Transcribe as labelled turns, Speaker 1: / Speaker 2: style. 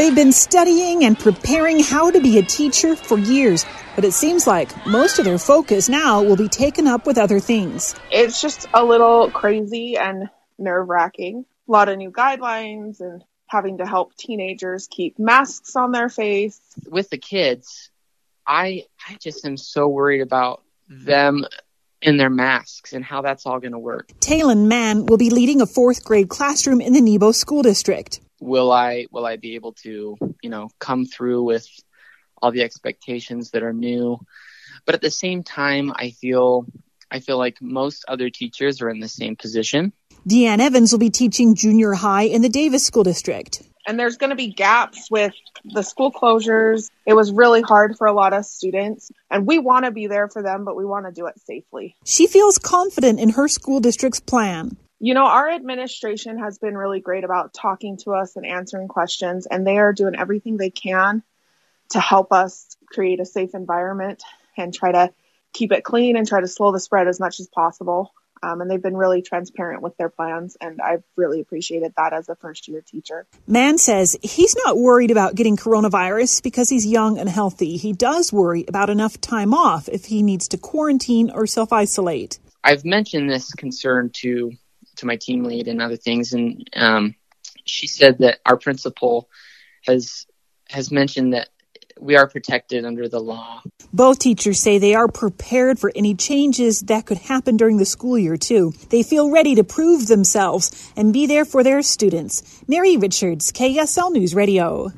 Speaker 1: They've been studying and preparing how to be a teacher for years, but it seems like most of their focus now will be taken up with other things.
Speaker 2: It's just a little crazy and nerve wracking. A lot of new guidelines and having to help teenagers keep masks on their face.
Speaker 3: With the kids, I I just am so worried about them in their masks and how that's all going to work.
Speaker 1: Talon Mann will be leading a fourth grade classroom in the Nebo School District.
Speaker 3: Will I will I be able to you know come through with all the expectations that are new? But at the same time, I feel I feel like most other teachers are in the same position.
Speaker 1: Deanne Evans will be teaching junior high in the Davis School District.
Speaker 2: And there's going to be gaps with the school closures. It was really hard for a lot of students, and we want to be there for them, but we want to do it safely.
Speaker 1: She feels confident in her school district's plan.
Speaker 2: You know, our administration has been really great about talking to us and answering questions, and they are doing everything they can to help us create a safe environment and try to keep it clean and try to slow the spread as much as possible. Um, and they've been really transparent with their plans, and I've really appreciated that as a first year teacher.
Speaker 1: Mann says he's not worried about getting coronavirus because he's young and healthy. He does worry about enough time off if he needs to quarantine or self isolate.
Speaker 3: I've mentioned this concern to to my team lead and other things, and um, she said that our principal has has mentioned that we are protected under the law.
Speaker 1: Both teachers say they are prepared for any changes that could happen during the school year, too. They feel ready to prove themselves and be there for their students. Mary Richards, KSL News Radio.